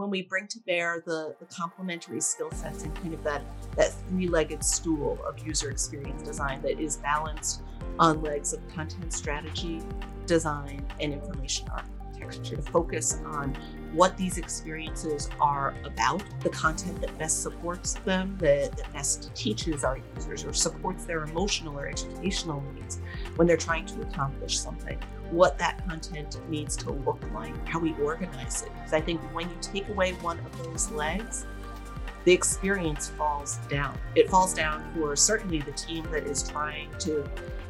when we bring to bear the, the complementary skill sets and kind of that, that three legged stool of user experience design that is balanced on legs of content strategy, design, and information architecture to focus on what these experiences are about, the content that best supports them, that, that best teaches our users or supports their emotional or educational needs when they're trying to accomplish something what that content needs to look like, how we organize it. Because I think when you take away one of those legs, the experience falls down. It falls down for certainly the team that is trying to,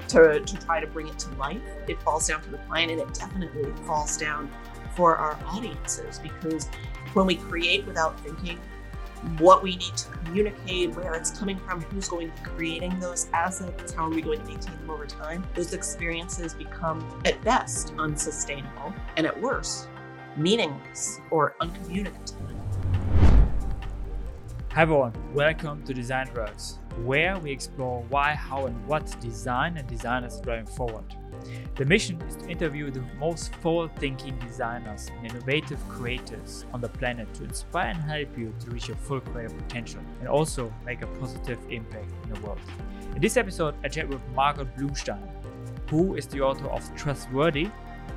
to, to try to bring it to life. It falls down for the client, and it definitely falls down for our audiences because when we create without thinking, what we need to communicate, where it's coming from, who's going to be creating those assets, how are we going to maintain them over time, those experiences become, at best, unsustainable, and at worst, meaningless or uncommunicative. Hi everyone, welcome to Design Works, where we explore why, how, and what design and designers are driving forward. The mission is to interview the most forward thinking designers and innovative creators on the planet to inspire and help you to reach your full creative potential and also make a positive impact in the world. In this episode, I chat with Margot Bloomstein, who is the author of Trustworthy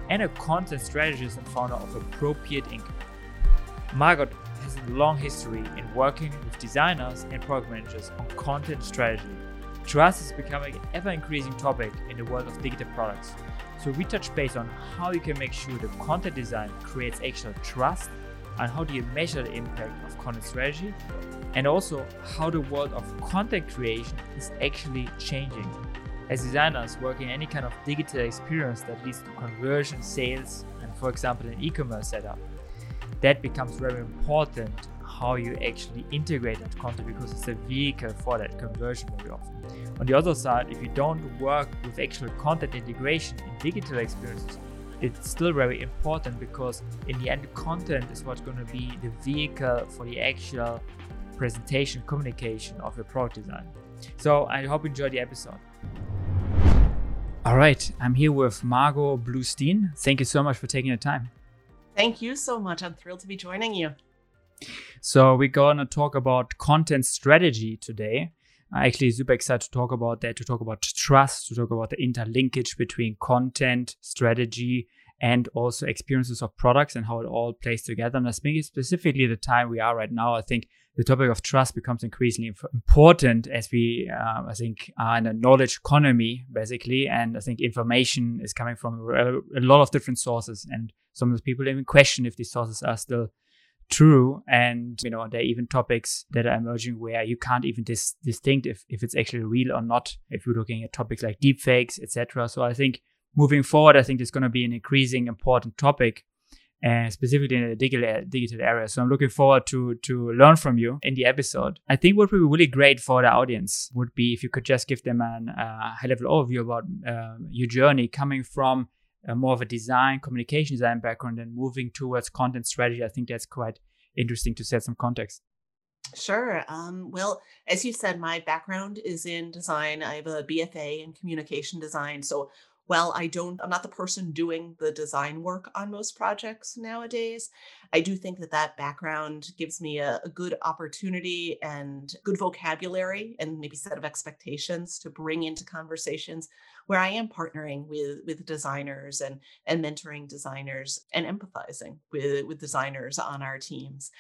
and a content strategist and founder of Appropriate Inc. Margot has a long history in working with designers and product managers on content strategy Trust is becoming an ever increasing topic in the world of digital products. So we touch base on how you can make sure the content design creates actual trust and how do you measure the impact of content strategy and also how the world of content creation is actually changing. As designers working any kind of digital experience that leads to conversion, sales, and for example an e-commerce setup, that becomes very important how you actually integrate that content because it's a vehicle for that conversion very often. On the other side, if you don't work with actual content integration in digital experiences, it's still very important because in the end, content is what's going to be the vehicle for the actual presentation communication of your product design. So I hope you enjoyed the episode. All right, I'm here with Margot Bloomstein. Thank you so much for taking the time. Thank you so much. I'm thrilled to be joining you. So we're gonna talk about content strategy today. I'm actually super excited to talk about that, to talk about trust, to talk about the interlinkage between content, strategy, and also experiences of products and how it all plays together. And I think specifically the time we are right now, I think the topic of trust becomes increasingly important as we, uh, I think, are in a knowledge economy, basically. And I think information is coming from a lot of different sources. And some of the people even question if these sources are still true and you know there are even topics that are emerging where you can't even dis- distinct if, if it's actually real or not if you're looking at topics like deepfakes etc so i think moving forward i think it's going to be an increasing important topic and uh, specifically in the digital, digital area. So I'm looking forward to to learn from you in the episode. I think what would be really great for the audience would be if you could just give them a uh, high level overview about uh, your journey coming from uh, more of a design, communication design background and moving towards content strategy, I think that's quite interesting to set some context. Sure. Um, well, as you said, my background is in design. I have a BFA in communication design. So while I don't, I'm not the person doing the design work on most projects nowadays, I do think that that background gives me a, a good opportunity and good vocabulary and maybe set of expectations to bring into conversations where I am partnering with with designers and and mentoring designers and empathizing with with designers on our teams.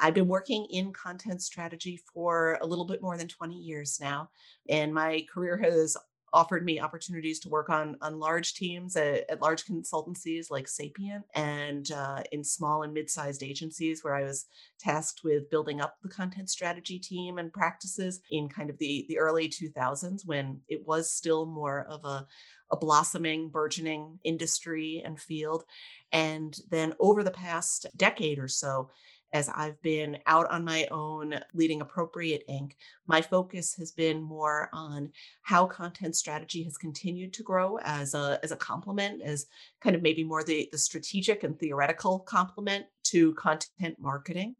I've been working in content strategy for a little bit more than 20 years now, and my career has offered me opportunities to work on on large teams at, at large consultancies like Sapient and uh, in small and mid-sized agencies where I was tasked with building up the content strategy team and practices in kind of the the early 2000s when it was still more of a a blossoming, burgeoning industry and field. And then over the past decade or so, as I've been out on my own leading Appropriate Inc., my focus has been more on how content strategy has continued to grow as a, as a complement, as kind of maybe more the, the strategic and theoretical complement to content marketing.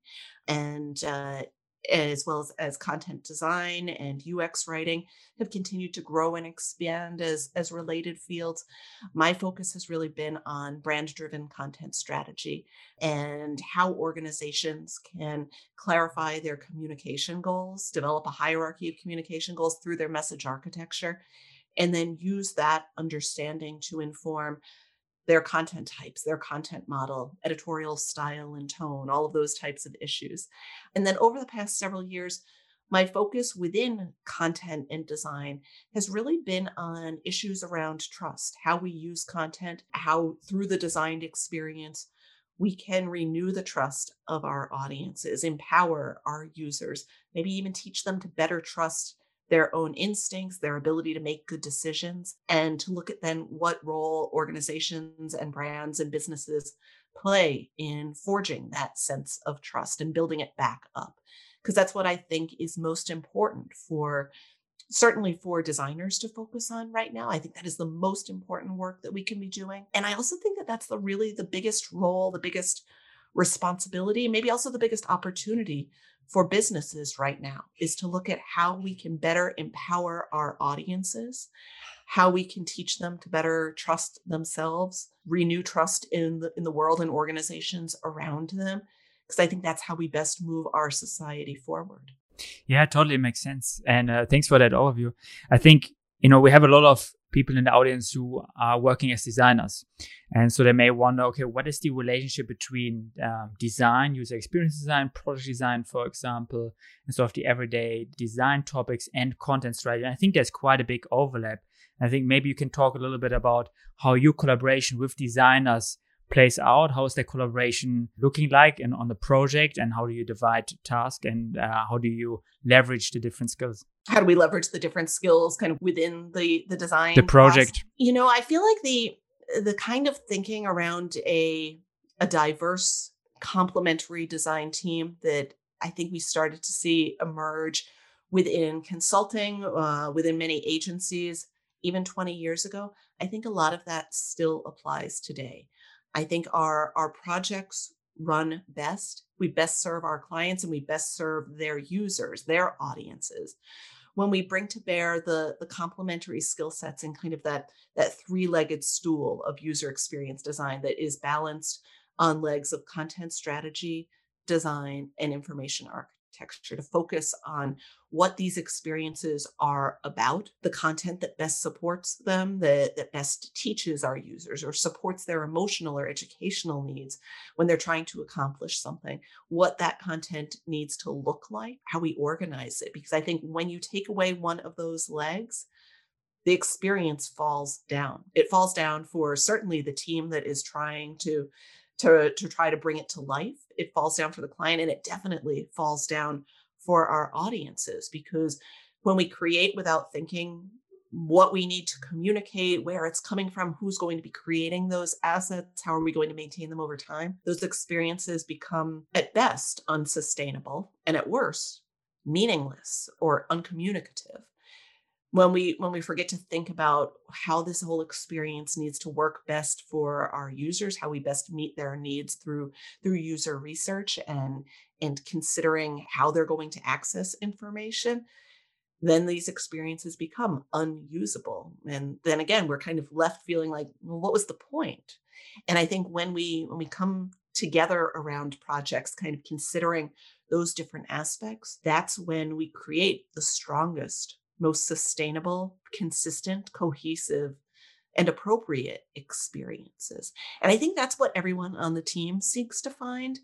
And uh, as well as, as content design and UX writing have continued to grow and expand as, as related fields. My focus has really been on brand driven content strategy and how organizations can clarify their communication goals, develop a hierarchy of communication goals through their message architecture, and then use that understanding to inform their content types, their content model, editorial style and tone, all of those types of issues. And then over the past several years, my focus within content and design has really been on issues around trust, how we use content, how through the designed experience, we can renew the trust of our audiences, empower our users, maybe even teach them to better trust their own instincts, their ability to make good decisions, and to look at then what role organizations and brands and businesses play in forging that sense of trust and building it back up. Because that's what I think is most important for certainly for designers to focus on right now. I think that is the most important work that we can be doing. And I also think that that's the really the biggest role, the biggest responsibility, maybe also the biggest opportunity for businesses right now is to look at how we can better empower our audiences, how we can teach them to better trust themselves, renew trust in the in the world and organizations around them because I think that's how we best move our society forward. Yeah, totally makes sense. And uh, thanks for that overview. I think you know we have a lot of people in the audience who are working as designers. And so they may wonder, okay, what is the relationship between um, design, user experience design, product design, for example, and sort of the everyday design topics and content strategy? And I think there's quite a big overlap. I think maybe you can talk a little bit about how your collaboration with designers plays out? How is the collaboration looking like and on the project? And how do you divide task and uh, how do you leverage the different skills? How do we leverage the different skills kind of within the the design the project? Process? You know, I feel like the the kind of thinking around a a diverse complementary design team that I think we started to see emerge within consulting, uh, within many agencies, even 20 years ago. I think a lot of that still applies today. I think our our projects run best. We best serve our clients and we best serve their users, their audiences. When we bring to bear the, the complementary skill sets and kind of that, that three-legged stool of user experience design that is balanced on legs of content strategy, design, and information architecture architecture to focus on what these experiences are about, the content that best supports them, that, that best teaches our users or supports their emotional or educational needs when they're trying to accomplish something, what that content needs to look like, how we organize it. Because I think when you take away one of those legs, the experience falls down. It falls down for certainly the team that is trying to to, to try to bring it to life. It falls down for the client and it definitely falls down for our audiences because when we create without thinking what we need to communicate, where it's coming from, who's going to be creating those assets, how are we going to maintain them over time, those experiences become at best unsustainable and at worst meaningless or uncommunicative when we when we forget to think about how this whole experience needs to work best for our users how we best meet their needs through through user research and and considering how they're going to access information then these experiences become unusable. And then again we're kind of left feeling like well what was the point? And i think when we when we come together around projects kind of considering those different aspects that's when we create the strongest most sustainable, consistent, cohesive, and appropriate experiences. And I think that's what everyone on the team seeks to find.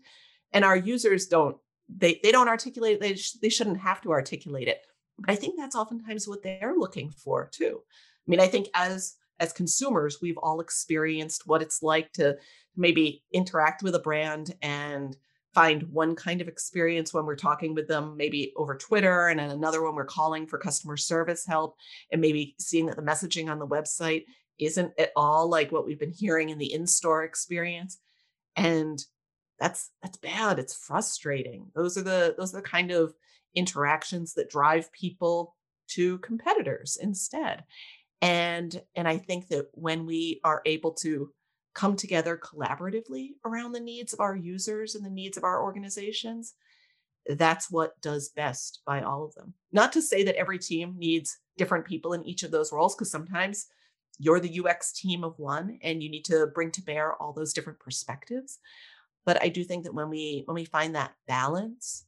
And our users don't they they don't articulate they sh- they shouldn't have to articulate it. But I think that's oftentimes what they're looking for too. I mean, I think as as consumers, we've all experienced what it's like to maybe interact with a brand and find one kind of experience when we're talking with them, maybe over Twitter, and then another when we're calling for customer service help, and maybe seeing that the messaging on the website isn't at all like what we've been hearing in the in-store experience. And that's that's bad. It's frustrating. Those are the those are the kind of interactions that drive people to competitors instead. And and I think that when we are able to come together collaboratively around the needs of our users and the needs of our organizations, that's what does best by all of them. Not to say that every team needs different people in each of those roles, because sometimes you're the UX team of one and you need to bring to bear all those different perspectives. But I do think that when we when we find that balance,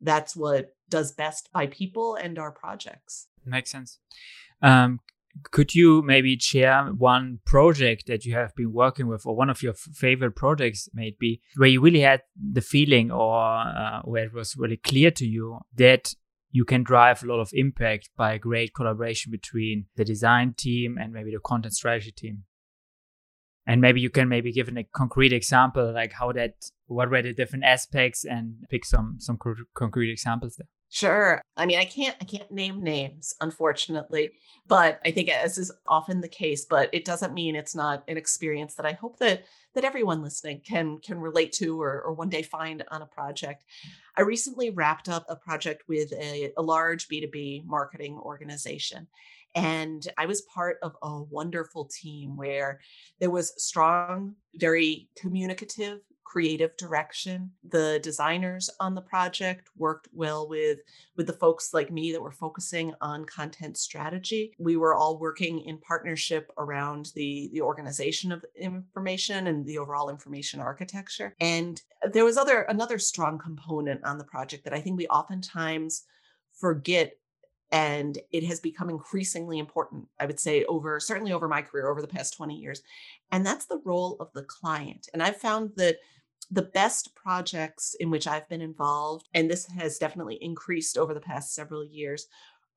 that's what does best by people and our projects. Makes sense. Um, could you maybe share one project that you have been working with or one of your favorite projects maybe where you really had the feeling or uh, where it was really clear to you that you can drive a lot of impact by a great collaboration between the design team and maybe the content strategy team? And maybe you can maybe give a concrete example like how that what were the different aspects and pick some some concrete examples there Sure. I mean, I can't I can't name names, unfortunately, but I think as is often the case, but it doesn't mean it's not an experience that I hope that that everyone listening can can relate to or, or one day find on a project. I recently wrapped up a project with a, a large B2B marketing organization. And I was part of a wonderful team where there was strong, very communicative creative direction. The designers on the project worked well with with the folks like me that were focusing on content strategy. We were all working in partnership around the the organization of information and the overall information architecture. And there was other another strong component on the project that I think we oftentimes forget and it has become increasingly important i would say over certainly over my career over the past 20 years and that's the role of the client and i've found that the best projects in which I've been involved, and this has definitely increased over the past several years,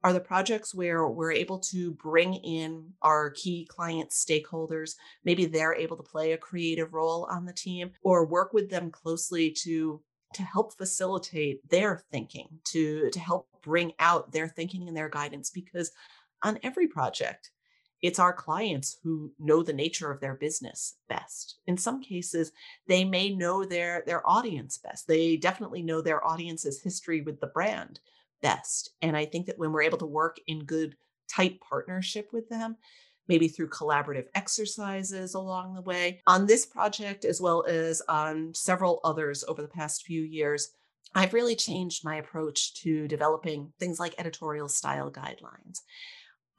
are the projects where we're able to bring in our key client stakeholders. Maybe they're able to play a creative role on the team or work with them closely to to help facilitate their thinking, to to help bring out their thinking and their guidance because on every project it's our clients who know the nature of their business best. In some cases, they may know their, their audience best. They definitely know their audience's history with the brand best. And I think that when we're able to work in good, tight partnership with them, maybe through collaborative exercises along the way, on this project, as well as on several others over the past few years, I've really changed my approach to developing things like editorial style guidelines.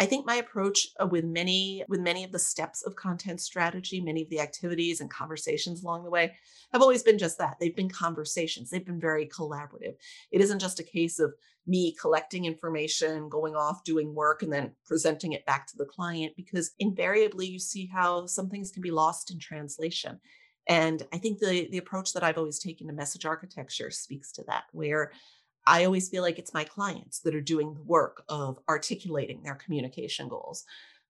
I think my approach uh, with many with many of the steps of content strategy, many of the activities and conversations along the way have always been just that. They've been conversations. They've been very collaborative. It isn't just a case of me collecting information, going off doing work and then presenting it back to the client because invariably you see how some things can be lost in translation. And I think the the approach that I've always taken to message architecture speaks to that where I always feel like it's my clients that are doing the work of articulating their communication goals.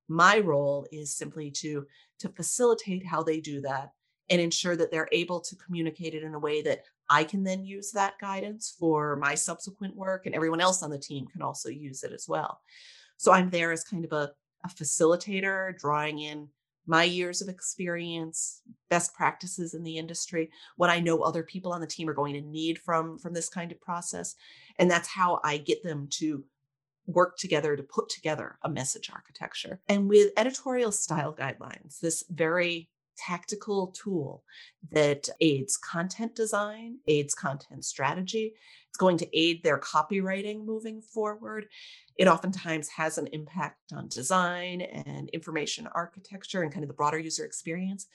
My role is simply to to facilitate how they do that and ensure that they're able to communicate it in a way that I can then use that guidance for my subsequent work and everyone else on the team can also use it as well. So I'm there as kind of a, a facilitator, drawing in my years of experience, best practices in the industry, what I know other people on the team are going to need from from this kind of process, and that's how I get them to work together to put together a message architecture. And with editorial style guidelines, this very tactical tool that aids content design, aids content strategy. It's going to aid their copywriting moving forward. It oftentimes has an impact on design and information architecture and kind of the broader user experience.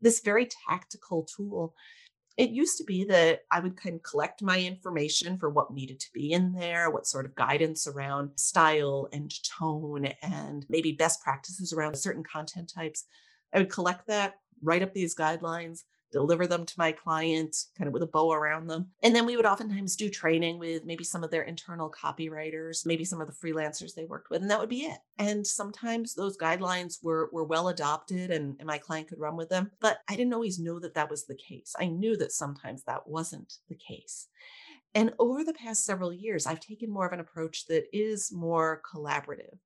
This very tactical tool it used to be that I would kind of collect my information for what needed to be in there, what sort of guidance around style and tone, and maybe best practices around certain content types. I would collect that, write up these guidelines, deliver them to my client kind of with a bow around them. And then we would oftentimes do training with maybe some of their internal copywriters, maybe some of the freelancers they worked with, and that would be it. And sometimes those guidelines were were well adopted and, and my client could run with them, but I didn't always know that that was the case. I knew that sometimes that wasn't the case. And over the past several years, I've taken more of an approach that is more collaborative.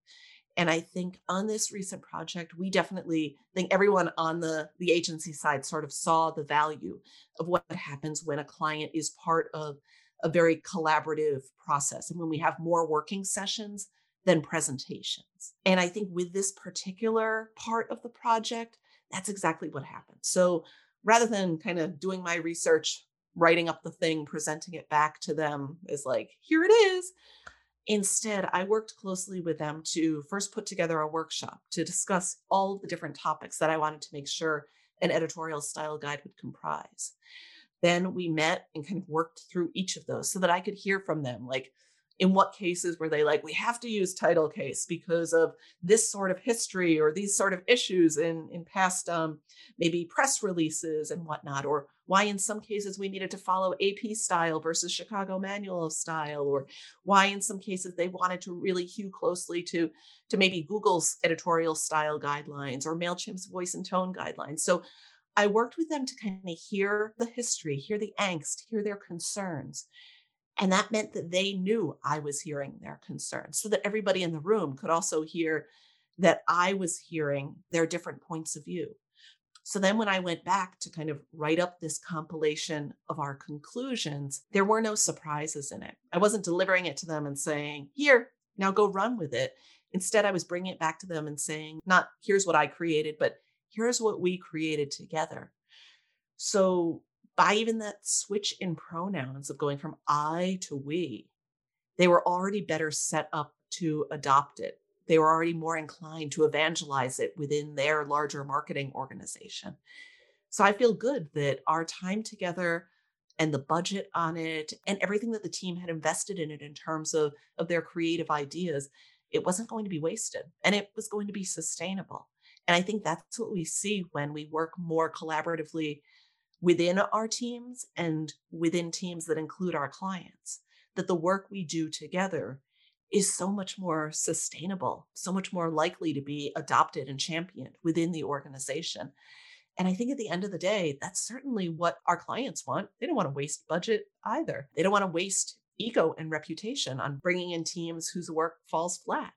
And I think on this recent project, we definitely think everyone on the, the agency side sort of saw the value of what happens when a client is part of a very collaborative process and when we have more working sessions than presentations. And I think with this particular part of the project, that's exactly what happened. So rather than kind of doing my research writing up the thing, presenting it back to them is like, here it is. Instead, I worked closely with them to first put together a workshop to discuss all the different topics that I wanted to make sure an editorial style guide would comprise. Then we met and kind of worked through each of those so that I could hear from them like, in what cases were they like we have to use title case because of this sort of history or these sort of issues in in past um, maybe press releases and whatnot or why in some cases we needed to follow ap style versus chicago manual of style or why in some cases they wanted to really hew closely to to maybe google's editorial style guidelines or mailchimp's voice and tone guidelines so i worked with them to kind of hear the history hear the angst hear their concerns and that meant that they knew I was hearing their concerns so that everybody in the room could also hear that I was hearing their different points of view. So then, when I went back to kind of write up this compilation of our conclusions, there were no surprises in it. I wasn't delivering it to them and saying, Here, now go run with it. Instead, I was bringing it back to them and saying, Not here's what I created, but here's what we created together. So by even that switch in pronouns of going from I to we, they were already better set up to adopt it. They were already more inclined to evangelize it within their larger marketing organization. So I feel good that our time together and the budget on it and everything that the team had invested in it in terms of, of their creative ideas, it wasn't going to be wasted and it was going to be sustainable. And I think that's what we see when we work more collaboratively within our teams and within teams that include our clients, that the work we do together is so much more sustainable, so much more likely to be adopted and championed within the organization. And I think at the end of the day, that's certainly what our clients want. They don't want to waste budget either. They don't want to waste ego and reputation on bringing in teams whose work falls flat.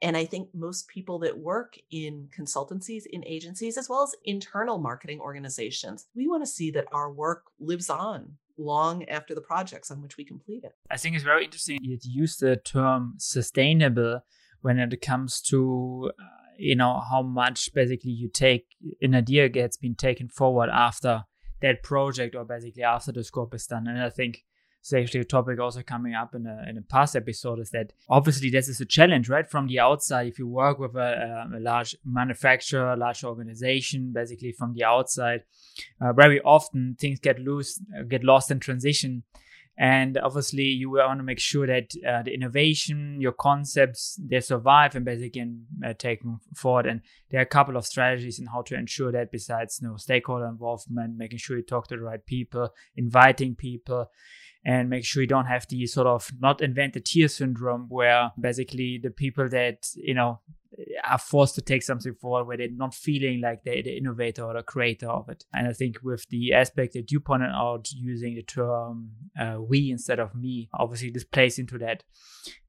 And I think most people that work in consultancies, in agencies, as well as internal marketing organizations, we want to see that our work lives on long after the projects on which we complete it. I think it's very interesting you use the term sustainable when it comes to uh, you know how much basically you take an idea gets been taken forward after that project or basically after the scope is done and i think it's actually a topic also coming up in a, in a past episode is that obviously this is a challenge right from the outside. If you work with a, um, a large manufacturer large organization basically from the outside uh, very often things get loose uh, get lost in transition. And obviously you want to make sure that uh, the innovation your concepts they survive and basically can uh, taken forward. And there are a couple of strategies in how to ensure that besides you know stakeholder involvement making sure you talk to the right people inviting people and make sure you don't have the sort of not invented here syndrome where basically the people that you know are forced to take something forward where they're not feeling like they're the innovator or the creator of it. And I think with the aspect that you pointed out using the term uh, we instead of me, obviously this plays into that.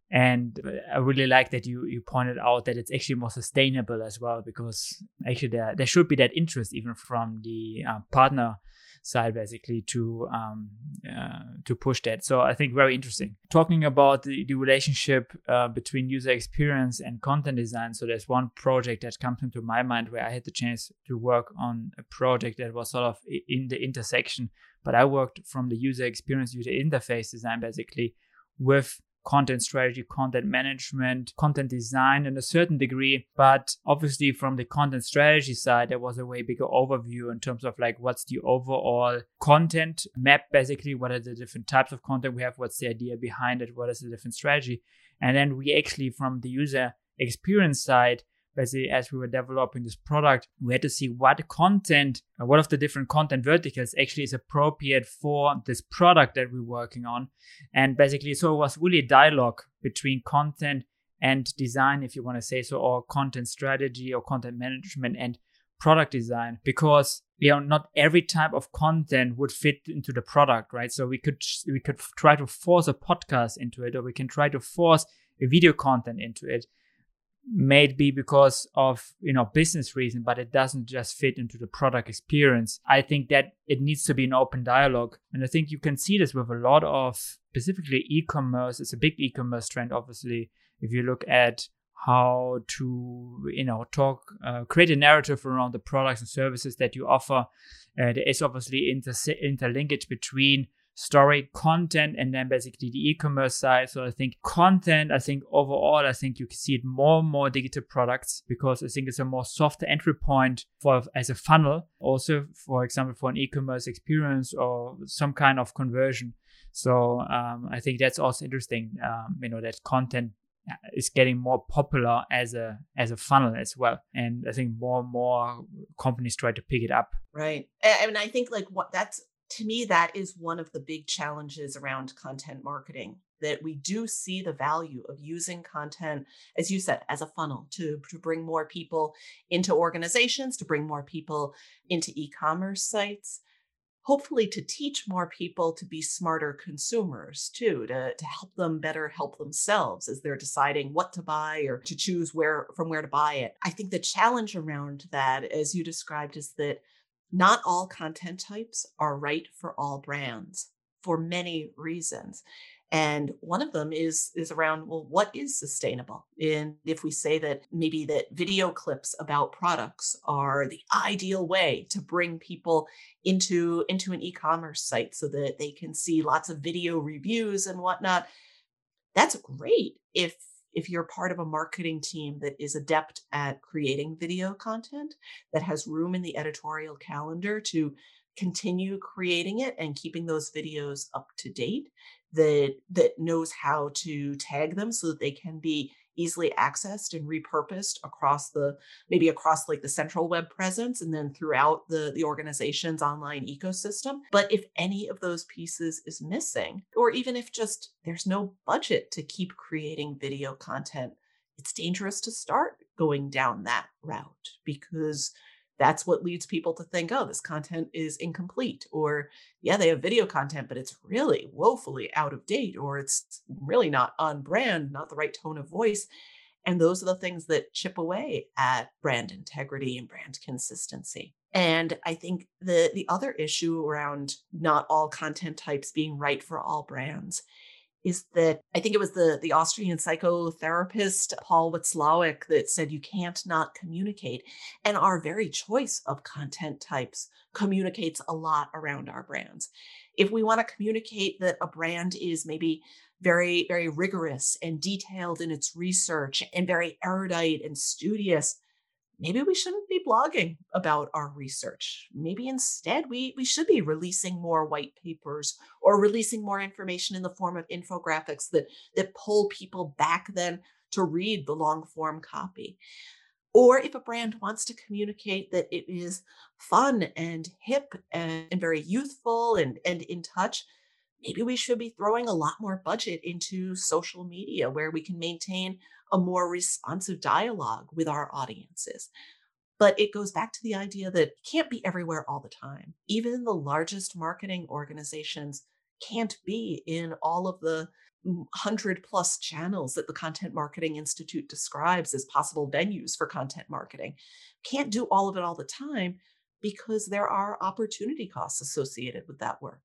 And I really like that you you pointed out that it's actually more sustainable as well because actually there there should be that interest even from the uh, partner side basically to um, uh, to push that. So I think very interesting. Talking about the, the relationship uh, between user experience and content design. So there's one project that comes into my mind where I had the chance to work on a project that was sort of in the intersection, but I worked from the user experience, user interface design basically with content strategy, content management, content design in a certain degree. But obviously, from the content strategy side, there was a way bigger overview in terms of like what's the overall content map, basically, what are the different types of content we have, what's the idea behind it, what is the different strategy. And then we actually, from the user experience side, basically as we were developing this product, we had to see what content, uh, what of the different content verticals actually is appropriate for this product that we're working on. And basically, so it was really a dialogue between content and design, if you want to say so, or content strategy or content management and product design. Because you know not every type of content would fit into the product right? So we could we could try to force a podcast into it or we can try to force a video content into it may be because of you know business reason but it doesn't just fit into the product experience. I think that it needs to be an open dialogue. And i think you can see this with a lot of specifically e-commerce. It's a big e-commerce trend obviously. If you look at how to you know talk uh, create a narrative around the products and services that you offer uh, there is obviously inter- interlinkage between story content and then basically the e-commerce side. So i think content i think overall i think you can see it more and more digital products because i think it's a more soft entry point for as a funnel also for example for an e-commerce experience or some kind of conversion. So um, i think that's also interesting um, you know that content is getting more popular as a as a funnel as well. And i think more and more companies try to pick it up. Right. I mean i think like what that's to me, that is one of the big challenges around content marketing that we do see the value of using content, as you said, as a funnel to, to bring more people into organizations, to bring more people into e commerce sites, hopefully to teach more people to be smarter consumers too, to, to help them better help themselves as they're deciding what to buy or to choose where from where to buy it. I think the challenge around that, as you described, is that not all content types are right for all brands for many reasons. And one of them is is around well, what is sustainable? And if we say that maybe that video clips about products are the ideal way to bring people into into an e-commerce site so that they can see lots of video reviews and whatnot, that's great if if you're part of a marketing team that is adept at creating video content that has room in the editorial calendar to continue creating it and keeping those videos up to date that that knows how to tag them so that they can be easily accessed and repurposed across the maybe across like the central web presence and then throughout the the organization's online ecosystem. But if any of those pieces is missing or even if just there's no budget to keep creating video content it's dangerous to start going down that route because that's what leads people to think, oh, this content is incomplete, or yeah, they have video content, but it's really woefully out of date, or it's really not on brand, not the right tone of voice. And those are the things that chip away at brand integrity and brand consistency. And I think the the other issue around not all content types being right for all brands is that I think it was the the Austrian psychotherapist Paul Watzlawick that said you can't not communicate, and our very choice of content types communicates a lot around our brands. If we want to communicate that a brand is maybe very very rigorous and detailed in its research and very erudite and studious maybe we shouldn't be blogging about our research. Maybe instead we, we should be releasing more white papers or releasing more information in the form of infographics that, that pull people back then to read the long form copy. Or if a brand wants to communicate that it is fun and hip and, and very youthful and, and in touch, maybe we should be throwing a lot more budget into social media where we can maintain a more responsive dialogue with our audiences. But it goes back to the idea that can't be everywhere all the time. Even the largest marketing organizations can't be in all of the 100 plus channels that the Content Marketing Institute describes as possible venues for content marketing. Can't do all of it all the time because there are opportunity costs associated with that work.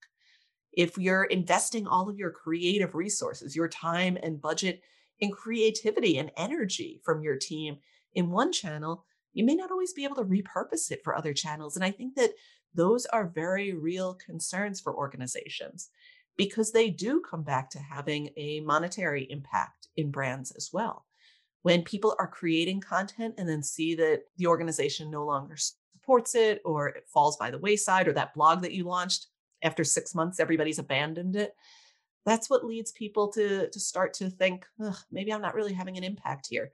If you're investing all of your creative resources, your time and budget in creativity and energy from your team in one channel, you may not always be able to repurpose it for other channels. And I think that those are very real concerns for organizations because they do come back to having a monetary impact in brands as well. When people are creating content and then see that the organization no longer supports it or it falls by the wayside or that blog that you launched after six months, everybody's abandoned it. That's what leads people to, to start to think, maybe I'm not really having an impact here.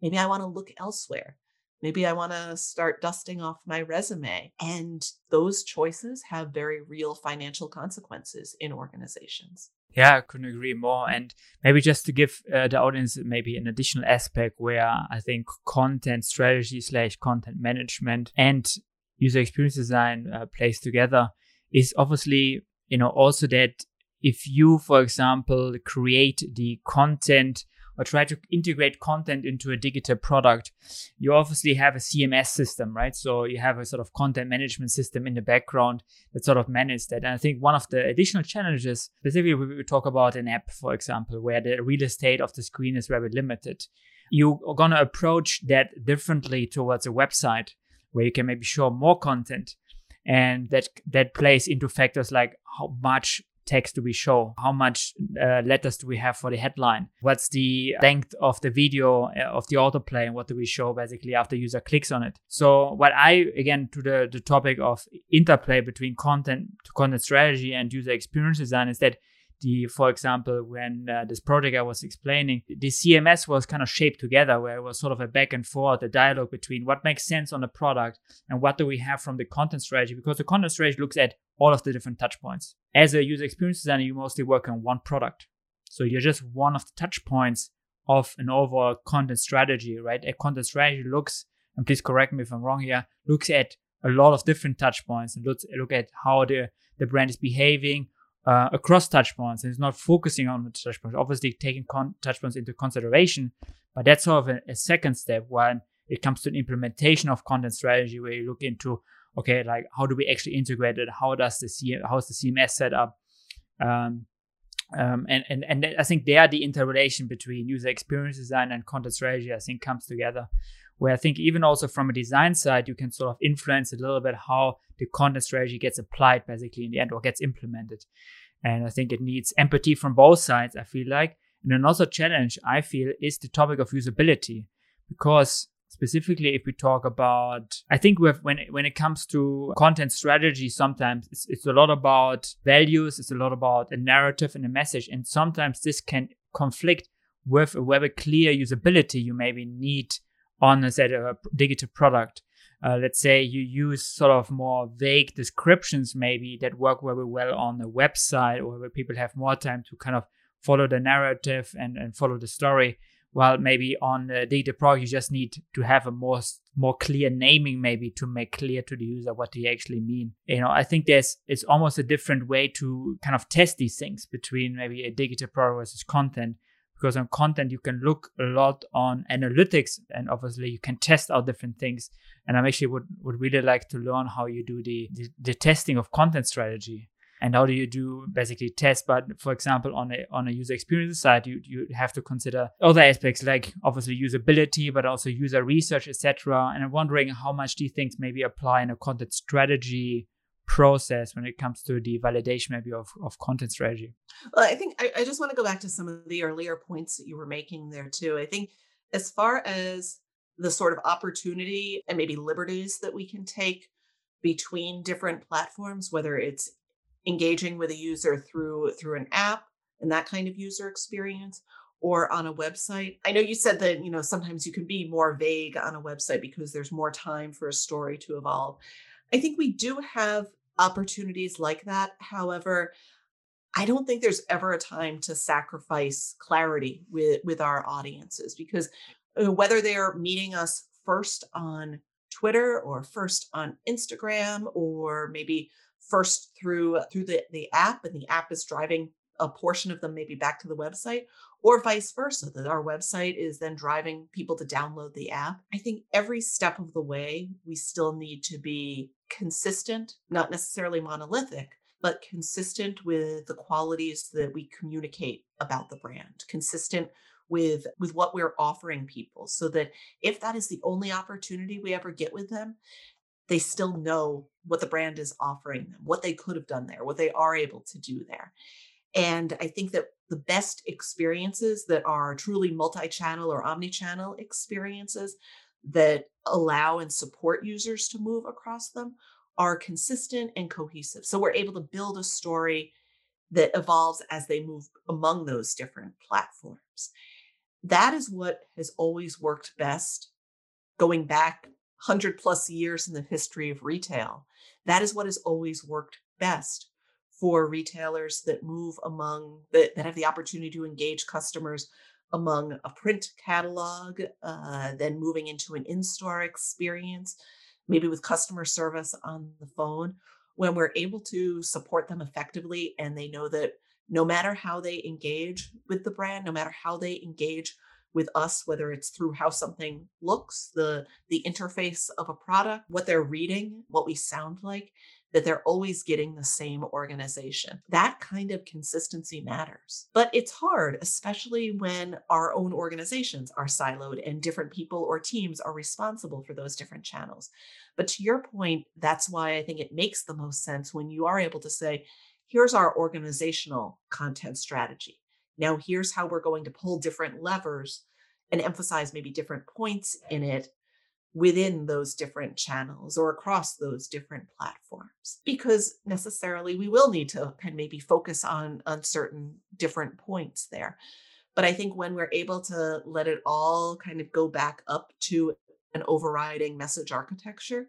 Maybe I want to look elsewhere. Maybe I want to start dusting off my resume. And those choices have very real financial consequences in organizations. Yeah, I couldn't agree more. And maybe just to give uh, the audience maybe an additional aspect where I think content strategy slash content management and user experience design uh, plays together is obviously, you know, also that if you, for example, create the content or try to integrate content into a digital product, you obviously have a CMS system, right? So you have a sort of content management system in the background that sort of manages that. And I think one of the additional challenges, specifically we talk about an app, for example, where the real estate of the screen is very limited. You're going to approach that differently towards a website where you can maybe show more content and that that plays into factors like how much text do we show? How much uh, letters do we have for the headline? What's the length of the video uh, of the autoplay and what do we show basically after user clicks on it? So what I, again, to the, the topic of interplay between content, content strategy and user experience design is that the, for example, when uh, this project I was explaining, the CMS was kind of shaped together, where it was sort of a back and forth, a dialogue between what makes sense on the product and what do we have from the content strategy, because the content strategy looks at all of the different touch points. As a user experience designer, you mostly work on one product. So you're just one of the touch points of an overall content strategy, right? A content strategy looks, and please correct me if I'm wrong here, looks at a lot of different touch points and looks look at how the, the brand is behaving, uh, across touchpoints and it's not focusing on the touchpoints. Obviously, taking con- touchpoints into consideration, but that's sort of a, a, second step when it comes to implementation of content strategy, where you look into okay, like how do we actually integrate it? How does the C- how is the CMS set up? Um, um, and, and and I think there the interrelation between user experience design and content strategy I think comes together where I think even also from a design side, you can sort of influence a little bit how the content strategy gets applied basically in the end or gets implemented. And I think it needs empathy from both sides, I feel like. And another challenge I feel is the topic of usability because specifically if we talk about i think when it, when it comes to content strategy sometimes it's, it's a lot about values it's a lot about a narrative and a message and sometimes this can conflict with a very clear usability you maybe need on a, say, a digital product. Uh, let's say you use sort of more vague descriptions maybe that work very well on a website or where people have more time to kind of follow the narrative and, and follow the story while maybe on the data product you just need to have a more more clear naming maybe to make clear to the user what they actually mean. You know i think there's it's almost a different way to kind of test these things between maybe a digital product versus content. Because on content you can look a lot on analytics and obviously you can test out different things. And i'm actually would, would really like to learn how you do the, the, the testing of content strategy and how do you do basically test but for example on a on a user experience side you you have to consider other aspects like obviously usability but also user research etc and i'm wondering how much these things maybe apply in a content strategy process when it comes to the validation maybe of, of content strategy? Well i think I, I just want to go back to some of the earlier points that you were making there too. I think as far as the sort of opportunity and maybe liberties that we can take between different platforms whether it's engaging with a user through through an app and that kind of user experience or on a website i know you said that you know sometimes you can be more vague on a website because there's more time for a story to evolve i think we do have opportunities like that. However, I don't think there's ever a time to sacrifice clarity with, with our audiences because uh, whether they're meeting us first on Twitter or first on Instagram or maybe first through uh, through the, the app and the app is driving a portion of them maybe back to the website or vice versa that our website is then driving people to download the app. I think every step of the way we still need to be consistent, not necessarily monolithic, but consistent with the qualities that we communicate about the brand, consistent with with what we're offering people so that if that is the only opportunity we ever get with them, they still know what the brand is offering them, what they could have done there, what they are able to do there. And I think that the best experiences that are truly multi-channel or omni-channel experiences that allow and support users to move across them are consistent and cohesive. So we're able to build a story that evolves as they move among those different platforms. That is what has always worked best going back 100 plus years in the history of retail. That is what has always worked best for retailers that move among that, that have the opportunity to engage customers among a print catalog, uh, then moving into an in store experience, maybe with customer service on the phone, when we're able to support them effectively and they know that no matter how they engage with the brand, no matter how they engage with us whether it's through how something looks the the interface of a product what they're reading what we sound like that they're always getting the same organization. That kind of consistency matters. But it's hard, especially when our own organizations are siloed and different people or teams are responsible for those different channels. But to your point, that's why I think it makes the most sense when you are able to say, here's our organizational content strategy. Now, here's how we're going to pull different levers and emphasize maybe different points in it within those different channels or across those different platforms because necessarily we will need to of maybe focus on on certain different points there. But i think when we're able to let it all kind of go back up to an overriding message architecture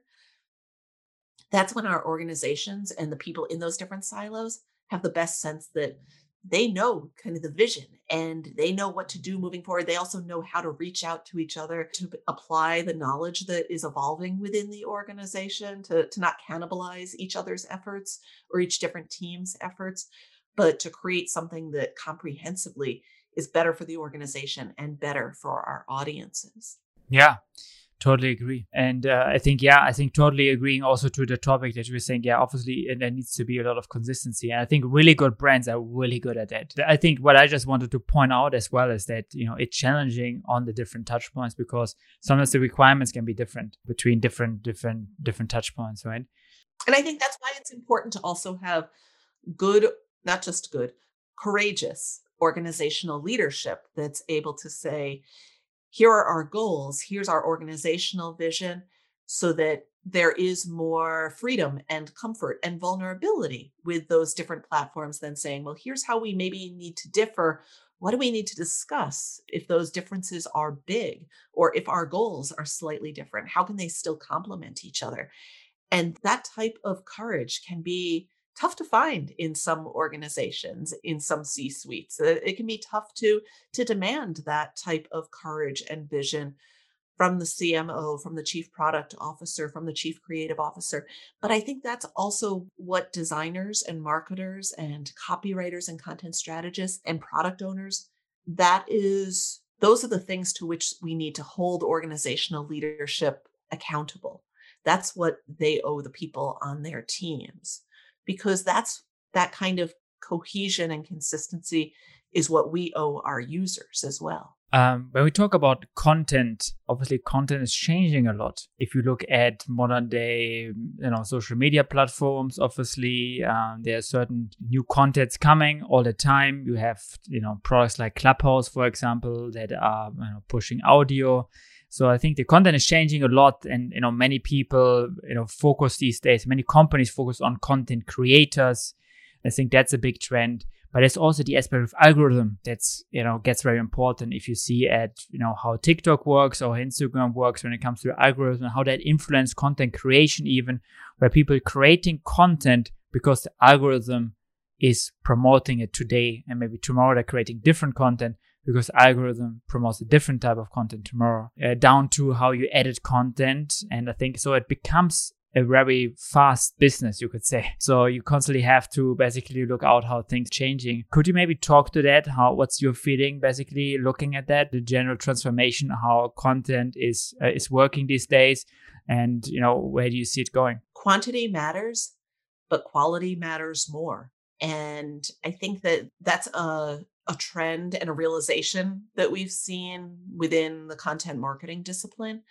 that's when our organizations and the people in those different silos have the best sense that they know kind of the vision and they know what to do moving forward. They also know how to reach out to each other to apply the knowledge that is evolving within the organization to, to not cannibalize each other's efforts or each different team's efforts, but to create something that comprehensively is better for the organization and better for our audiences. Yeah. Totally agree. And uh, I think, yeah, I think totally agreeing also to the topic that you were saying, yeah, obviously there needs to be a lot of consistency. And I think really good brands are really good at that. I think what I just wanted to point out as well is that, you know, it's challenging on the different touch points because sometimes the requirements can be different between different, different, different touch points, right? And I think that's why it's important to also have good, not just good, courageous organizational leadership that's able to say, here are our goals, here's our organizational vision, so that there is more freedom and comfort and vulnerability with those different platforms than saying, well, here's how we maybe need to differ. What do we need to discuss if those differences are big or if our goals are slightly different? How can they still complement each other? And that type of courage can be tough to find in some organizations in some c suites uh, it can be tough to to demand that type of courage and vision from the cmo from the chief product officer from the chief creative officer. But i think that's also what designers and marketers and copywriters and content strategists and product owners that is those are the things to which we need to hold organizational leadership accountable. That's what they owe the people on their teams because that's that kind of cohesion and consistency is what we owe our users as well. Um, when we talk about content, obviously content is changing a lot. If you look at modern day, you know, social media platforms, obviously um, there are certain new contents coming all the time. You have, you know, products like Clubhouse, for example, that are you know, pushing audio. So I think the content is changing a lot, and you know many people you know focus these days. Many companies focus on content creators. I think that's a big trend. But there's also the aspect of algorithm that's you know gets very important. If you see at you know how TikTok works or Instagram works when it comes to algorithm, how that influence content creation, even where people creating content because the algorithm is promoting it today, and maybe tomorrow they're creating different content because algorithm promotes a different type of content tomorrow uh, down to how you edit content. And i think so it becomes a very fast business you could say. So you constantly have to basically look out how things changing. Could you maybe talk to that? How what's your feeling basically looking at that? The general transformation how content is uh, is working these days. And you know where do you see it going? Quantity matters but quality matters more. And i think that that's a a trend and a realization that we've seen within the content marketing discipline.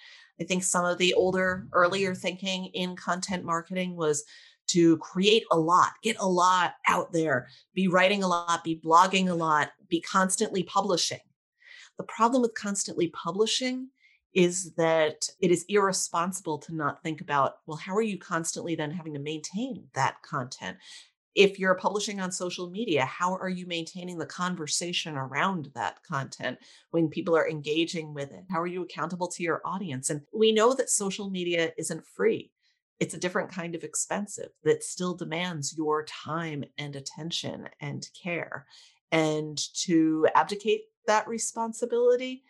I think some of the older, earlier thinking in content marketing was to create a lot, get a lot out there, be writing a lot, be blogging a lot, be constantly publishing. The problem with constantly publishing is that it is irresponsible to not think about, well, how are you constantly then having to maintain that content? If you're publishing on social media, how are you maintaining the conversation around that content when people are engaging with it? How are you accountable to your audience? And we know that social media isn't free. It's a different kind of expensive that still demands your time and attention and care. And to abdicate that responsibility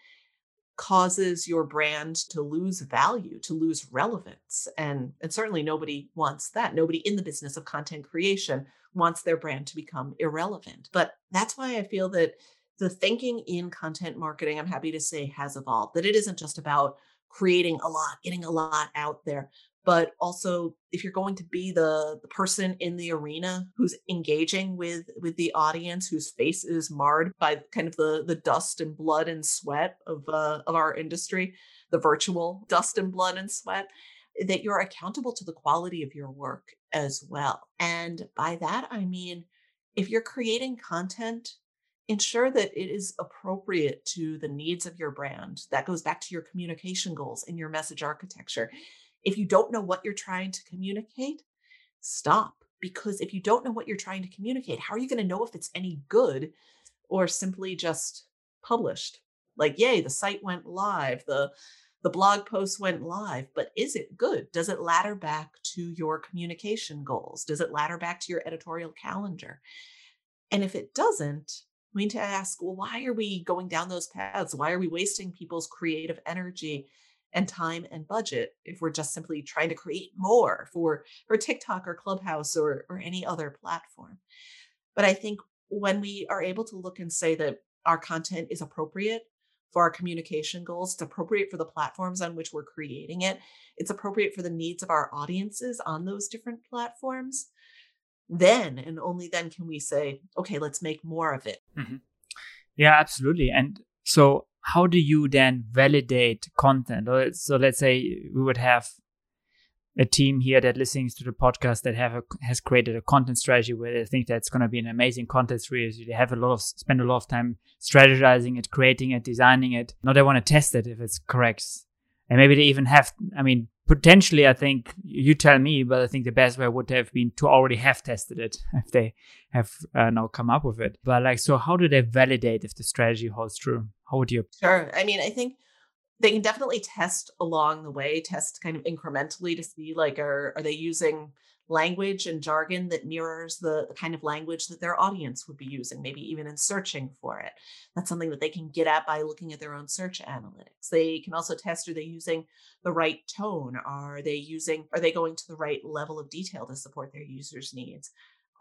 causes your brand to lose value, to lose relevance. And, and certainly nobody wants that. Nobody in the business of content creation wants their brand to become irrelevant. But that's why I feel that the thinking in content marketing, I'm happy to say, has evolved, that it isn't just about creating a lot, getting a lot out there, but also if you're going to be the, the person in the arena who's engaging with with the audience whose face is marred by kind of the the dust and blood and sweat of uh, of our industry the virtual dust and blood and sweat that you're accountable to the quality of your work as well. And by that i mean if you're creating content ensure that it is appropriate to the needs of your brand. That goes back to your communication goals and your message architecture if you don't know what you're trying to communicate, stop. Because if you don't know what you're trying to communicate, how are you going to know if it's any good or simply just published? Like, yay, the site went live, the the blog post went live, but is it good? Does it ladder back to your communication goals? Does it ladder back to your editorial calendar? And if it doesn't, we need to ask, well, why are we going down those paths? Why are we wasting people's creative energy and time and budget if we're just simply trying to create more for for TikTok or Clubhouse or or any other platform. But I think when we are able to look and say that our content is appropriate for our communication goals, it's appropriate for the platforms on which we're creating it, it's appropriate for the needs of our audiences on those different platforms, then and only then can we say, okay, let's make more of it. Mm-hmm. Yeah, absolutely. And so how do you then validate content? So let's say we would have a team here that listens to the podcast that have a, has created a content strategy where they think that's going to be an amazing content strategy. They have a lot of spend a lot of time strategizing it, creating it, designing it. Now they want to test it if it's correct, and maybe they even have. I mean, potentially, I think you tell me, but I think the best way would have been to already have tested it if they have uh, now come up with it. But like, so how do they validate if the strategy holds true? How would you? Sure. I mean, I think they can definitely test along the way, test kind of incrementally to see like are are they using language and jargon that mirrors the, the, kind of language that their audience would be using, maybe even in searching for it. That's something that they can get at by looking at their own search analytics. They can also test are they using the right tone? Are they using, are they going to the right level of detail to support their users' needs?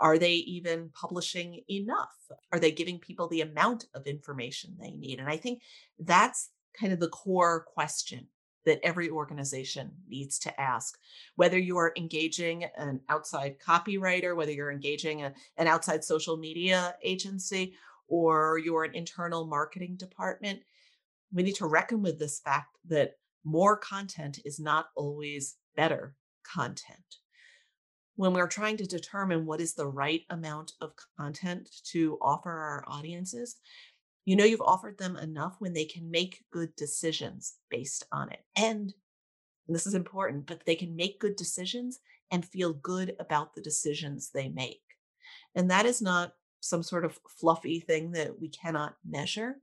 Are they even publishing enough? Are they giving people the amount of information they need? And I think that's kind of the core question that every organization needs to ask. Whether you are engaging an outside copywriter, whether you're engaging a, an outside social media agency, or you're an internal marketing department, we need to reckon with this fact that more content is not always better content when we're trying to determine what is the right amount of content to offer our audiences, you know you've offered them enough when they can make good decisions based on it. And, and this is important, but they can make good decisions and feel good about the decisions they make. And that is not some sort of fluffy thing that we cannot measure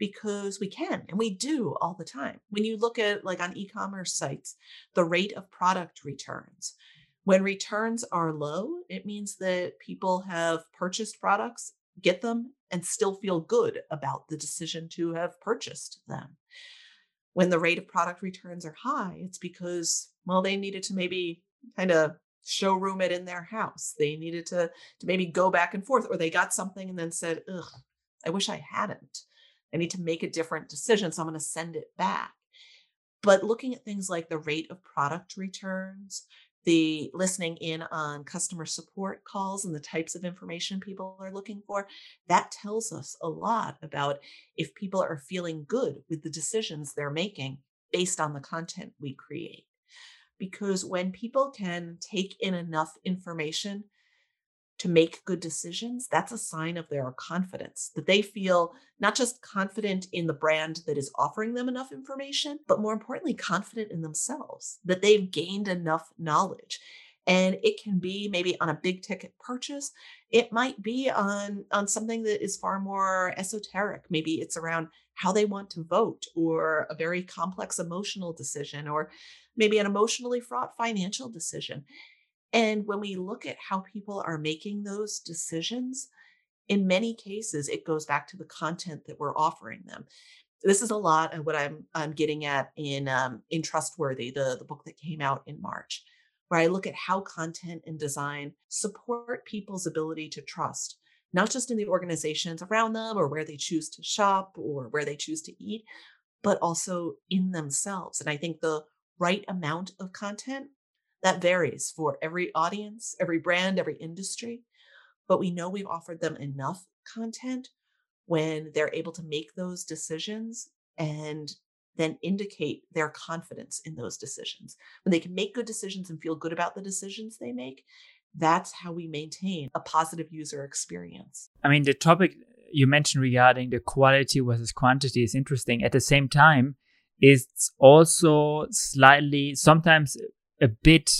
because we can and we do all the time. When you look at like on e-commerce sites, the rate of product returns, when returns are low, it means that people have purchased products, get them, and still feel good about the decision to have purchased them. When the rate of product returns are high, it's because, well, they needed to maybe kind of showroom it in their house. They needed to, to maybe go back and forth, or they got something and then said, ugh, I wish I hadn't. I need to make a different decision, so I'm going to send it back. But looking at things like the rate of product returns, the listening in on customer support calls and the types of information people are looking for, that tells us a lot about if people are feeling good with the decisions they're making based on the content we create. Because when people can take in enough information to make good decisions, that's a sign of their confidence, that they feel not just confident in the brand that is offering them enough information, but more importantly, confident in themselves, that they've gained enough knowledge. And it can be maybe on a big ticket purchase. It might be on, on something that is far more esoteric. Maybe it's around how they want to vote or a very complex emotional decision or maybe an emotionally fraught financial decision. And when we look at how people are making those decisions, in many cases, it goes back to the content that we're offering them. This is a lot of what I'm I'm getting at in um, in Trustworthy, the the book that came out in March, where I look at how content and design support people's ability to trust, not just in the organizations around them or where they choose to shop or where they choose to eat, but also in themselves. And I think the right amount of content That varies for every audience, every brand, every industry. But we know we've offered them enough content when they're able to make those decisions and then indicate their confidence in those decisions. When they can make good decisions and feel good about the decisions they make, that's how we maintain a positive user experience. I mean, the topic you mentioned regarding the quality versus quantity is interesting. At the same time, it's also slightly, sometimes a bit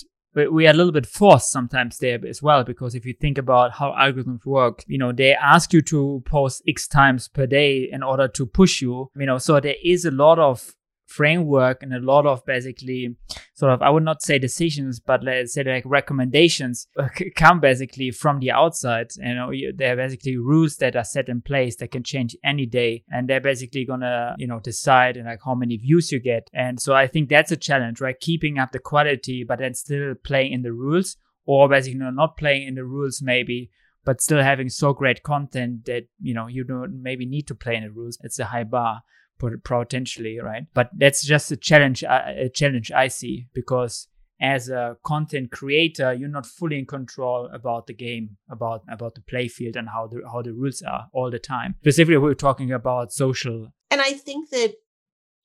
we are a little bit forced sometimes there as well because if you think about how algorithms work you know they ask you to post x times per day in order to push you you know so there is a lot of framework and a lot of basically sort of I would not say decisions, but let's say like recommendations come basically from the outside. You know, they're basically rules that are set in place that can change any day, and they're basically gonna you know decide and like how many views you get. And so I think that's a challenge, right? Keeping up the quality, but then still playing in the rules, or basically not playing in the rules maybe but still having so great content that you know you don't maybe need to play in the rules it's a high bar potentially, right? But that's just a challenge, uh, a challenge I see because as a content creator, you're not fully in control about the game, about about the play field and how the how the rules are all the time. Specifically, we're talking about social. And I think that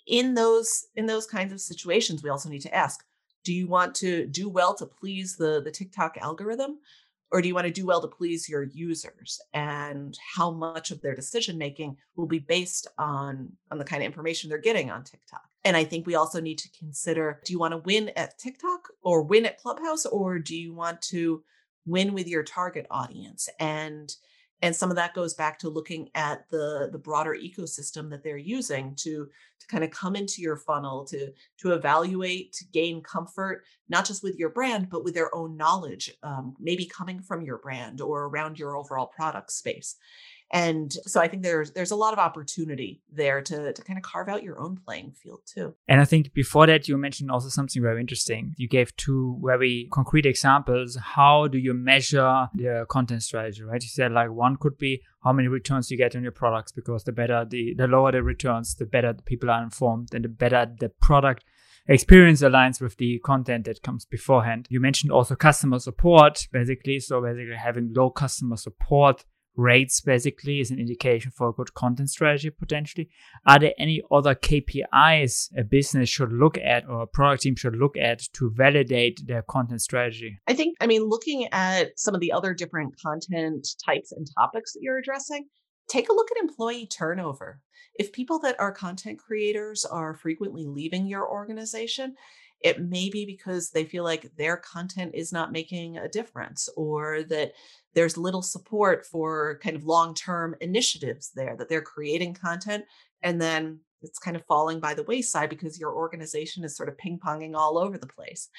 in those in those kinds of situations, we also need to ask: Do you want to do well to please the the TikTok algorithm, or do you want to do well to please your users? And how much of their decision making will be based on on the kind of information they're getting on tiktok? And i think we also need to consider do you want to win at tiktok or win at clubhouse or do you want to win with your target audience? And and some of that goes back to looking at the the broader ecosystem that they're using to to kind of come into your funnel to to evaluate to gain comfort not just with your brand but with their own knowledge um, maybe coming from your brand or around your overall product space and so i think there's there's a lot of opportunity there to to kind of carve out your own playing field too and i think before that you mentioned also something very interesting you gave two very concrete examples how do you measure the content strategy right you said like one could be how many returns you get on your products because the better the the lower the returns the better the people are informed and the better the product experience aligns with the content that comes beforehand. You mentioned also customer support, basically. So basically having low customer support rates basically is an indication for a good content strategy potentially. Are there any other KPIs a business should look at or a product team should look at to validate their content strategy? I think, I mean, looking at some of the other different content types and topics that you're addressing, take a look at employee turnover. If people that are content creators are frequently leaving your organization, it may be because they feel like their content is not making a difference or that there's little support for kind of long-term initiatives there that they're creating content and then it's kind of falling by the wayside because your organization is sort of ping-ponging all over the place.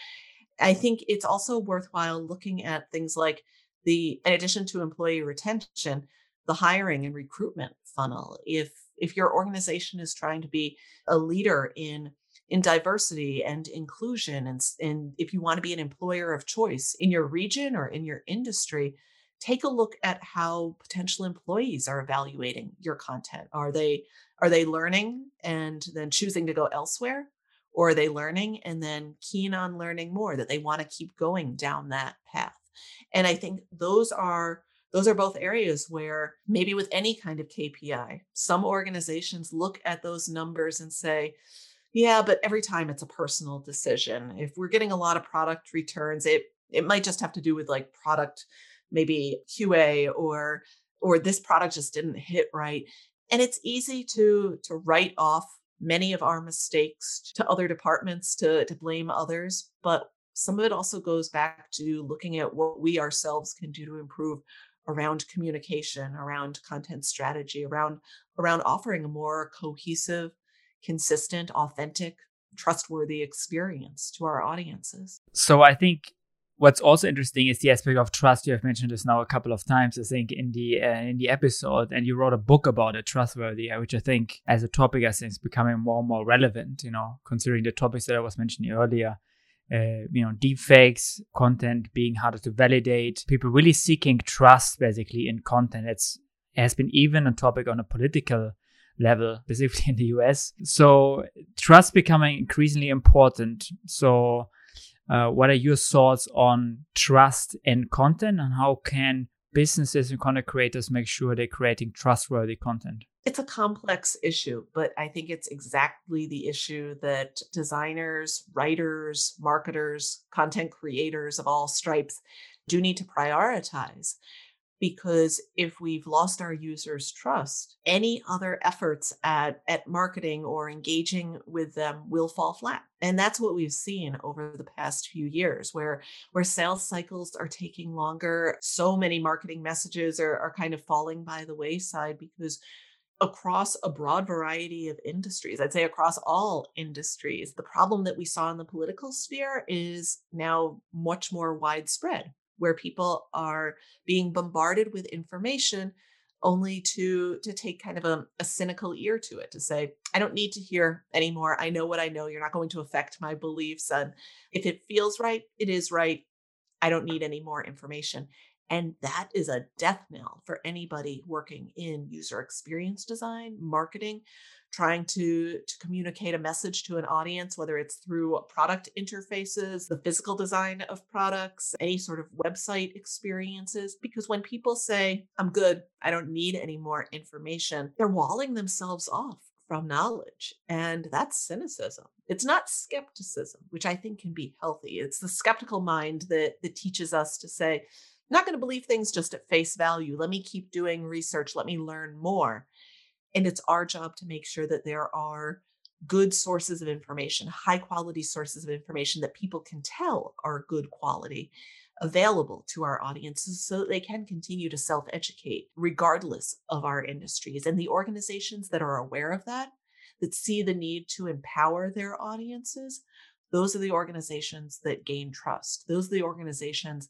I think it's also worthwhile looking at things like the in addition to employee retention, the hiring and recruitment funnel. If if your organization is trying to be a leader in in diversity and inclusion and, and if you want to be an employer of choice in your region or in your industry take a look at how potential employees are evaluating your content. Are they are they learning and then choosing to go elsewhere? Or are they learning and then keen on learning more that they want to keep going down that path? And i think those are those are both areas where maybe with any kind of kpi some organizations look at those numbers and say yeah, but every time it's a personal decision. If we're getting a lot of product returns, it it might just have to do with like product maybe QA or or this product just didn't hit right. And it's easy to to write off many of our mistakes to other departments to to blame others, but some of it also goes back to looking at what we ourselves can do to improve around communication, around content strategy, around around offering a more cohesive consistent, authentic, trustworthy experience to our audiences. So I think what's also interesting is the aspect of trust. You have mentioned this now a couple of times, I think, in the uh, in the episode, and you wrote a book about it, trustworthy, uh, which I think, as a topic, I think is becoming more and more relevant. You know, considering the topics that I was mentioning earlier. Uh, you know, deepfakes, content being harder to validate, people really seeking trust basically in content. It's it has been even a topic on a political level, specifically in the US. So trust becoming increasingly important. So Uh, what are your thoughts on trust and content, and how can businesses and content creators make sure they're creating trustworthy content? It's a complex issue, but I think it's exactly the issue that designers, writers, marketers, content creators of all stripes do need to prioritize because if we've lost our users' trust, any other efforts at, at marketing or engaging with them will fall flat. And that's what we've seen over the past few years, where, where sales cycles are taking longer. So many marketing messages are, are kind of falling by the wayside because across a broad variety of industries, I'd say across all industries, the problem that we saw in the political sphere is now much more widespread where people are being bombarded with information only to to take kind of a, a, cynical ear to it to say i don't need to hear anymore. I know what i know. You're not going to affect my beliefs and if it feels right it is right. I don't need any more information. And that is a death knell for anybody working in user experience design marketing trying to to communicate a message to an audience whether it's through product interfaces the physical design of products any sort of website experiences because when people say i'm good i don't need any more information they're walling themselves off from knowledge and that's cynicism. It's not skepticism which i think can be healthy. It's the skeptical mind that that teaches us to say I'm not going to believe things just at face value. Let me keep doing research. Let me learn more and it's our job to make sure that there are good sources of information, high quality sources of information that people can tell are good quality available to our audiences so that they can continue to self educate regardless of our industries. And the organizations that are aware of that, that see the need to empower their audiences, those are the organizations that gain trust. Those are the organizations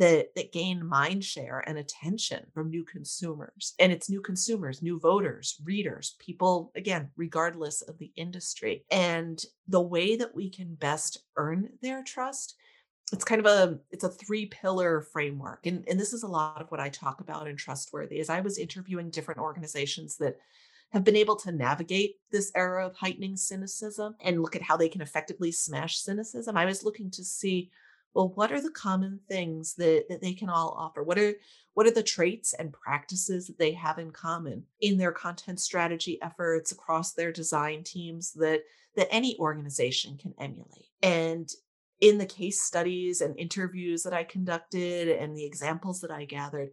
that that gain mind share and attention from new consumers and it's new consumers new voters readers people again regardless of the industry. And the way that we can best earn their trust it's kind of a it's a three pillar framework and, and this is a lot of what i talk about in trustworthy as i was interviewing different organizations that have been able to navigate this era of heightening cynicism and look at how they can effectively smash cynicism. I was looking to see well what are the common things that, that they can all offer? What are what are the traits and practices that they have in common in their content strategy efforts across their design teams that that any organization can emulate? And in the case studies and interviews that I conducted and the examples that I gathered,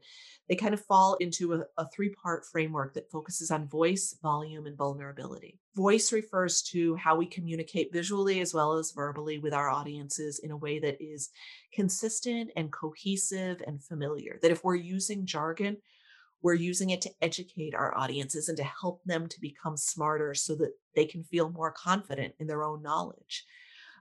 they kind of fall into a, a three part framework that focuses on voice, volume, and vulnerability. Voice refers to how we communicate visually as well as verbally with our audiences in a way that is consistent and cohesive and familiar. That if we're using jargon, we're using it to educate our audiences and to help them to become smarter so that they can feel more confident in their own knowledge.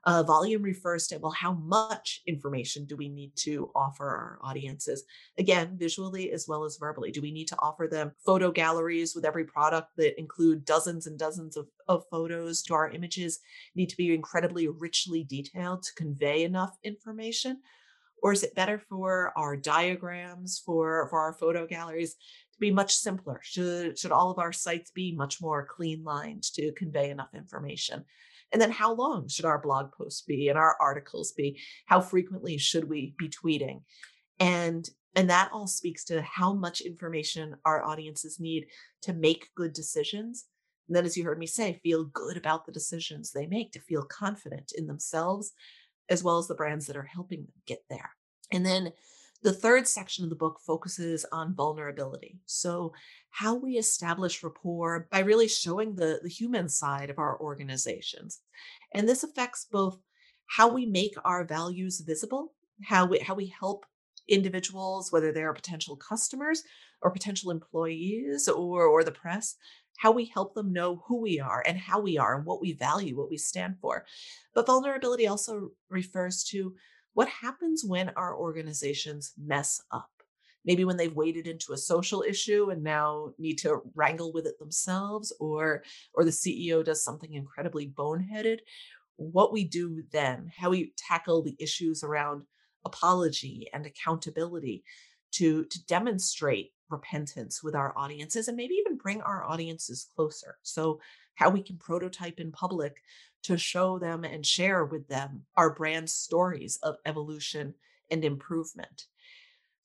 Uh, volume refers to, well, how much information do we need to offer our audiences? Again, visually as well as verbally. Do we need to offer them photo galleries with every product that include dozens and dozens of, of photos? Do our images need to be incredibly richly detailed to convey enough information? Or is it better for our diagrams, for, for our photo galleries to be much simpler? Should, should all of our sites be much more clean lined to convey enough information? And then how long should our blog posts be and our articles be? How frequently should we be tweeting? And and that all speaks to how much information our audiences need to make good decisions. And then, as you heard me say, feel good about the decisions they make, to feel confident in themselves, as well as the brands that are helping them get there. And then the third section of the book focuses on vulnerability. So, how we establish rapport by really showing the, the human side of our organizations. And this affects both how we make our values visible, how we, how we help individuals, whether they're potential customers or potential employees or, or the press, how we help them know who we are and how we are and what we value, what we stand for. But vulnerability also refers to what happens when our organizations mess up? Maybe when they've waded into a social issue and now need to wrangle with it themselves, or or the CEO does something incredibly boneheaded. What we do then, how we tackle the issues around apology and accountability to, to demonstrate repentance with our audiences and maybe even bring our audiences closer. So, how we can prototype in public to show them and share with them our brand stories of evolution and improvement.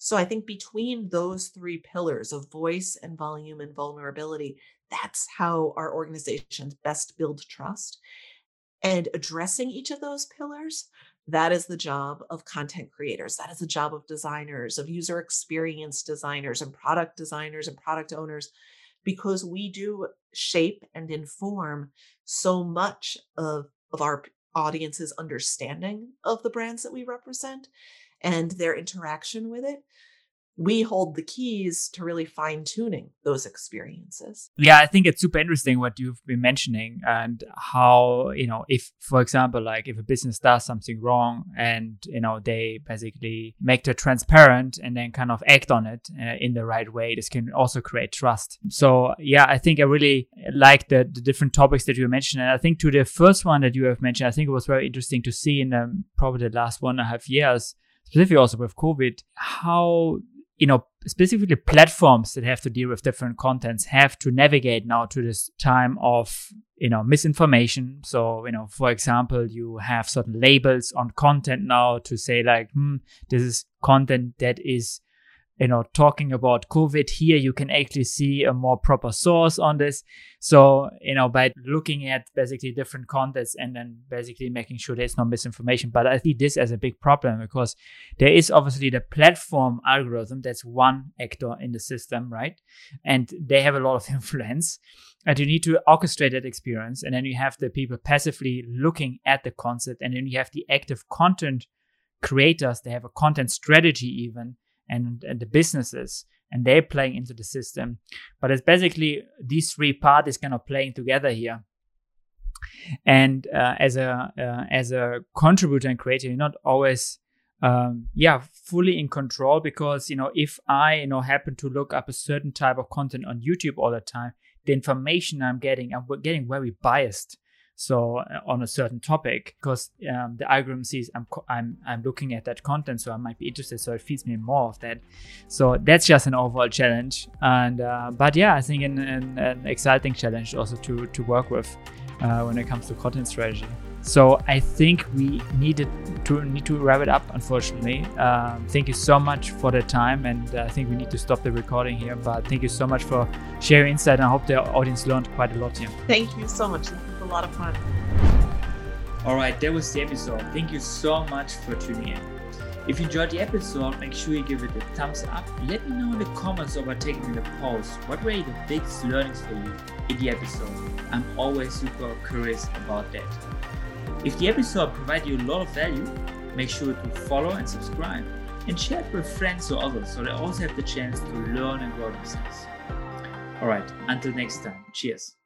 So, I think between those three pillars of voice and volume and vulnerability, that's how our organizations best build trust. And addressing each of those pillars that is the job of content creators. That is the job of designers, of user experience designers, and product designers and product owners, because we do shape and inform so much of, of our audience's understanding of the brands that we represent and their interaction with it we hold the keys to really fine tuning those experiences. Yeah, I think it's super interesting what you've been mentioning and how, you know, if, for example, like if a business does something wrong and, you know, they basically make it transparent and then kind of act on it uh, in the right way, this can also create trust. So, yeah, I think I really like the, the different topics that you mentioned. And I think to the first one that you have mentioned, I think it was very interesting to see in um, probably the last one and a half years specifically also with COVID, how you know, specifically platforms that have to deal with different contents have to navigate now to this time of, you know, misinformation. So, you know, for example, you have certain labels on content now to say like, hmm, this is content that is you know, talking about COVID here, you can actually see a more proper source on this. So, you know, by looking at basically different contents and then basically making sure there's no misinformation. But I see this as a big problem because there is obviously the platform algorithm that's one actor in the system, right? And they have a lot of influence. And you need to orchestrate that experience. And then you have the people passively looking at the concept. And then you have the active content creators. They have a content strategy even and, and the businesses and they're playing into the system. But it's basically these three parties kind of playing together here. And uh, as a uh, as a contributor and creator, you're not always um, yeah fully in control because you know if I you know happen to look up a certain type of content on YouTube all the time, the information I'm getting I'm getting very biased so uh, on a certain topic because um, the algorithm sees I'm, I'm i'm looking at that content so i might be interested so it feeds me more of that. So that's just an overall challenge and uh, but yeah i think an, an, an, exciting challenge also to to work with uh, when it comes to content strategy so I think we needed to need to wrap it up. Unfortunately, um, thank you so much for the time, and uh, I think we need to stop the recording here. But thank you so much for sharing insight, and I hope the audience learned quite a lot here. Thank you so much This was a lot of fun. All right, that was the episode. Thank you so much for tuning in. If you enjoyed the episode, make sure you give it a thumbs up. Let me know in the comments or by taking the post what were the biggest learnings for you in the episode. I'm always super curious about that. If the episode provided you a lot of value, make sure to follow and subscribe and share it with friends or others so they also have the chance to learn and grow themselves. Alright, until next time, cheers.